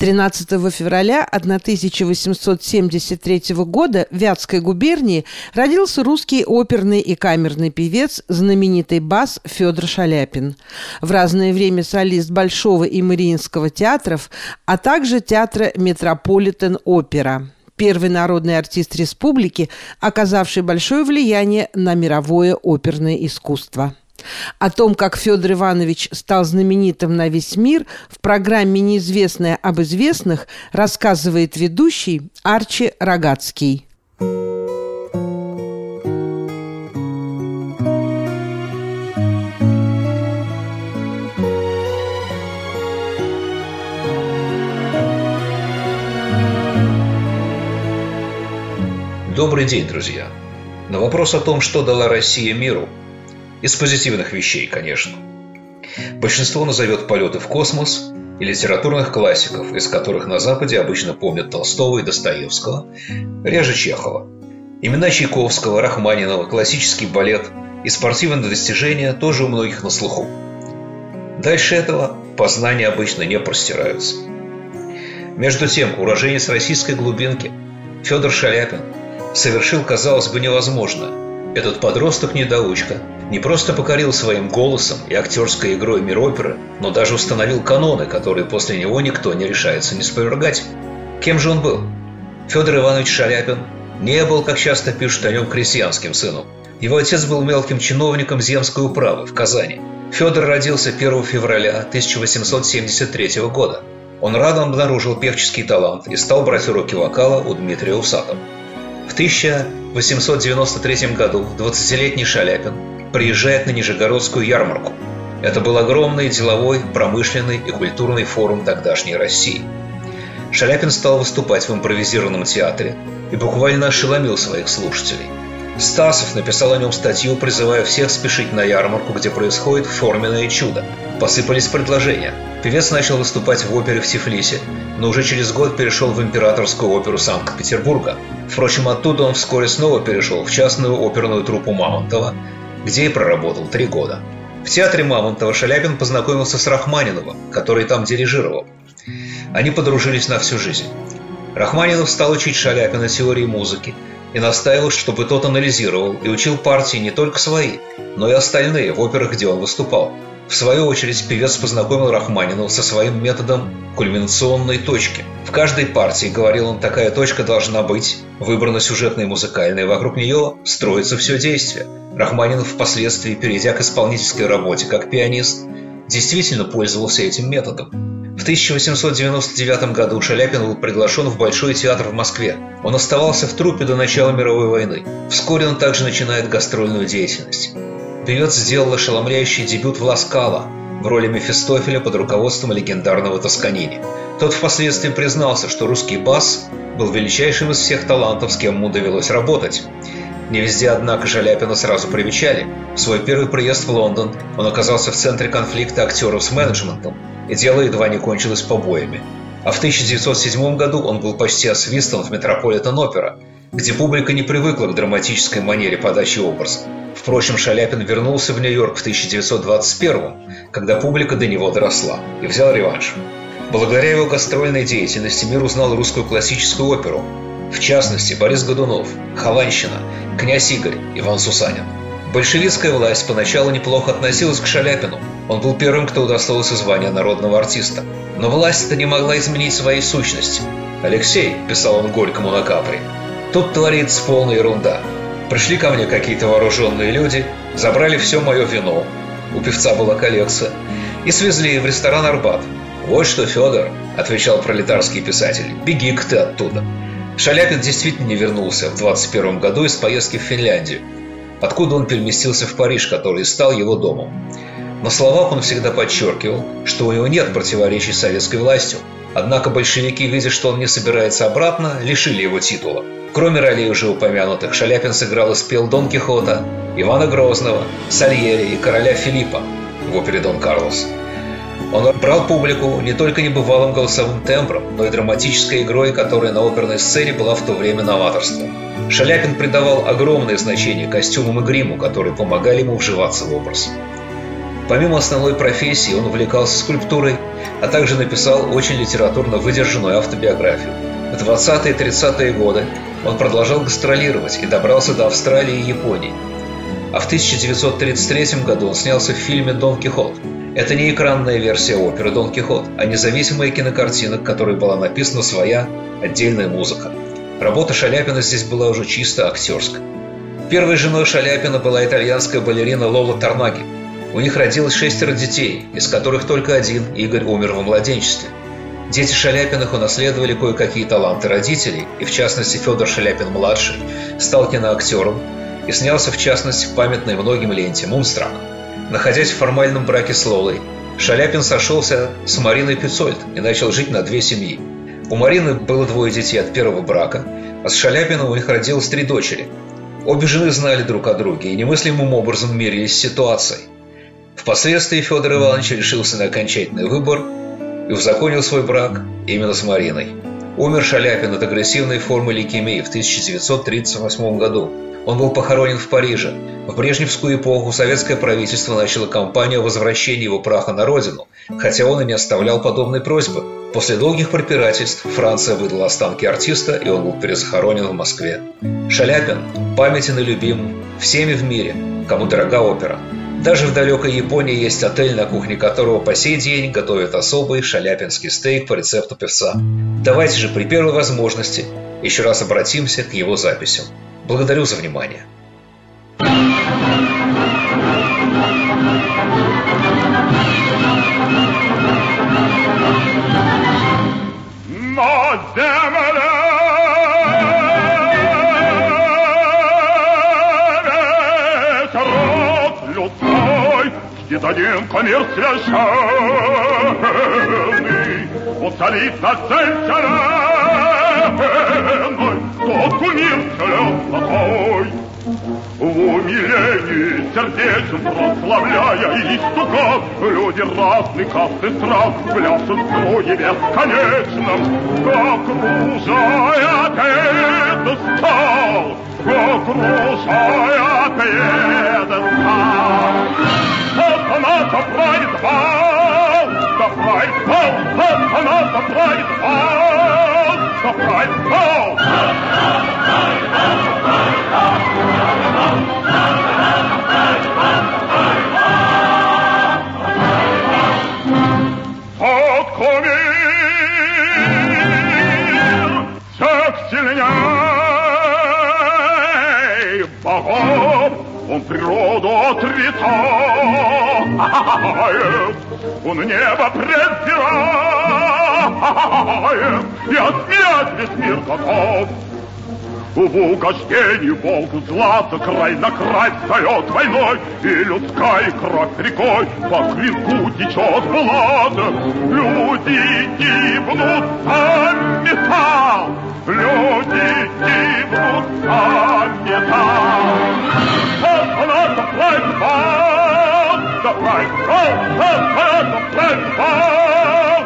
13 февраля 1873 года в Вятской губернии родился русский оперный и камерный певец, знаменитый бас Федор Шаляпин. В разное время солист Большого и Мариинского театров, а также театра Метрополитен-опера первый народный артист республики, оказавший большое влияние на мировое оперное искусство. О том, как Федор Иванович стал знаменитым на весь мир, в программе «Неизвестное об известных» рассказывает ведущий Арчи Рогацкий. Добрый день, друзья! На вопрос о том, что дала Россия миру – из позитивных вещей, конечно. Большинство назовет полеты в космос и литературных классиков, из которых на Западе обычно помнят Толстого и Достоевского, реже Чехова. Имена Чайковского, Рахманинова, классический балет и спортивные достижения тоже у многих на слуху. Дальше этого познания обычно не простираются. Между тем, уроженец российской глубинки Федор Шаляпин совершил, казалось бы, невозможное. Этот подросток-недоучка не просто покорил своим голосом и актерской игрой мир оперы, но даже установил каноны, которые после него никто не решается не спровергать. Кем же он был? Федор Иванович Шаляпин не был, как часто пишут о нем, крестьянским сыном. Его отец был мелким чиновником земской управы в Казани. Федор родился 1 февраля 1873 года. Он рано обнаружил певческий талант и стал брать уроки вокала у Дмитрия Усатова. В 1893 году 20-летний Шаляпин приезжает на Нижегородскую ярмарку. Это был огромный деловой, промышленный и культурный форум тогдашней России. Шаляпин стал выступать в импровизированном театре и буквально ошеломил своих слушателей. Стасов написал о нем статью, призывая всех спешить на ярмарку, где происходит форменное чудо. Посыпались предложения. Певец начал выступать в опере в Тифлисе, но уже через год перешел в императорскую оперу Санкт-Петербурга. Впрочем, оттуда он вскоре снова перешел в частную оперную труппу Мамонтова, где и проработал три года. В театре Мамонтова Шаляпин познакомился с Рахманиновым, который там дирижировал. Они подружились на всю жизнь. Рахманинов стал учить Шаляпина теории музыки и настаивал, чтобы тот анализировал и учил партии не только свои, но и остальные в операх, где он выступал. В свою очередь, певец познакомил Рахманинова со своим методом кульминационной точки. В каждой партии, говорил он, такая точка должна быть, выбрана сюжетная и музыкальная, вокруг нее строится все действие. Рахманинов впоследствии, перейдя к исполнительской работе как пианист, действительно пользовался этим методом. В 1899 году Шаляпин был приглашен в Большой театр в Москве. Он оставался в труппе до начала мировой войны. Вскоре он также начинает гастрольную деятельность певец сделал ошеломляющий дебют в «Ласкало» в роли Мефистофеля под руководством легендарного Тосканини. Тот впоследствии признался, что русский бас был величайшим из всех талантов, с кем ему довелось работать. Не везде, однако, Шаляпина сразу примечали. В свой первый приезд в Лондон он оказался в центре конфликта актеров с менеджментом, и дело едва не кончилось побоями. А в 1907 году он был почти освистан в Метрополитен-опера, где публика не привыкла к драматической манере подачи образа. Впрочем, Шаляпин вернулся в Нью-Йорк в 1921 когда публика до него доросла, и взял реванш. Благодаря его гастрольной деятельности мир узнал русскую классическую оперу. В частности, Борис Годунов, Хованщина, князь Игорь, Иван Сусанин. Большевистская власть поначалу неплохо относилась к Шаляпину. Он был первым, кто удостоился звания народного артиста. Но власть это не могла изменить своей сущности. «Алексей», – писал он Горькому на Капри, – «тут творится полная ерунда. Пришли ко мне какие-то вооруженные люди, забрали все мое вино, у певца была коллекция, и свезли в ресторан «Арбат». «Вот что, Федор», – отвечал пролетарский писатель, – «беги-ка ты оттуда». Шаляпин действительно не вернулся в 21 году из поездки в Финляндию, откуда он переместился в Париж, который стал его домом. На словах он всегда подчеркивал, что у него нет противоречий с советской властью. Однако большевики, видя, что он не собирается обратно, лишили его титула – Кроме ролей уже упомянутых, Шаляпин сыграл и спел Дон Кихота, Ивана Грозного, Сальери и короля Филиппа в опере «Дон Карлос». Он брал публику не только небывалым голосовым тембром, но и драматической игрой, которая на оперной сцене была в то время новаторством. Шаляпин придавал огромное значение костюмам и гриму, которые помогали ему вживаться в образ. Помимо основной профессии, он увлекался скульптурой, а также написал очень литературно выдержанную автобиографию. В 20-е и 30-е годы он продолжал гастролировать и добрался до Австралии и Японии. А в 1933 году он снялся в фильме «Дон Кихот». Это не экранная версия оперы «Дон Кихот», а независимая кинокартина, к которой была написана своя отдельная музыка. Работа Шаляпина здесь была уже чисто актерская. Первой женой Шаляпина была итальянская балерина Лола Тарнаги. У них родилось шестеро детей, из которых только один, Игорь, умер во младенчестве. Дети Шаляпиных унаследовали кое-какие таланты родителей, и в частности Федор Шаляпин-младший стал киноактером и снялся в частности в памятной многим ленте «Мунстрак». Находясь в формальном браке с Лолой, Шаляпин сошелся с Мариной Пицольд и начал жить на две семьи. У Марины было двое детей от первого брака, а с Шаляпиным у них родилось три дочери. Обе жены знали друг о друге и немыслимым образом мерились с ситуацией. Впоследствии Федор Иванович решился на окончательный выбор и узаконил свой брак именно с Мариной. Умер Шаляпин от агрессивной формы лейкемии в 1938 году. Он был похоронен в Париже. В Брежневскую эпоху советское правительство начало кампанию возвращения его праха на родину, хотя он и не оставлял подобной просьбы. После долгих препирательств Франция выдала останки артиста, и он был перезахоронен в Москве. Шаляпин памятен и любим всеми в мире, кому дорога опера. Даже в далекой Японии есть отель, на кухне которого по сей день готовят особый шаляпинский стейк по рецепту певца. Давайте же при первой возможности еще раз обратимся к его записям. Благодарю за внимание. На земле Ждет один кумир священный Уцелит на цель вселенной Тот кумир вселенной в умилении сердец прославляя истукан, Люди разных каст и стран пляшут в круге бесконечном, Окружая пьедестал, окружая пьедестал. Кумир всех сильней богов, он природу отрицает, он небо презирает, и отмять весь мир готов. В угождении волк злата край на край встает войной, И людская кровь рекой по клинку течет блад. Люди гибнут за металл, люди гибнут за металл. Сатана заправит бал, заправит бал, сатана заправит бал,